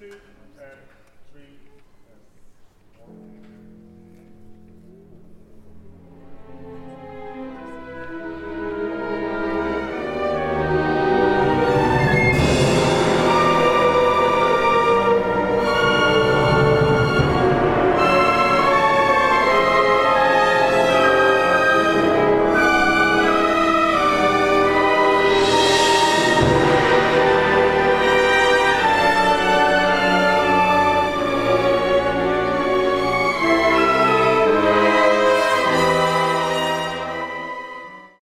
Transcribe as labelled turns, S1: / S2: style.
S1: two,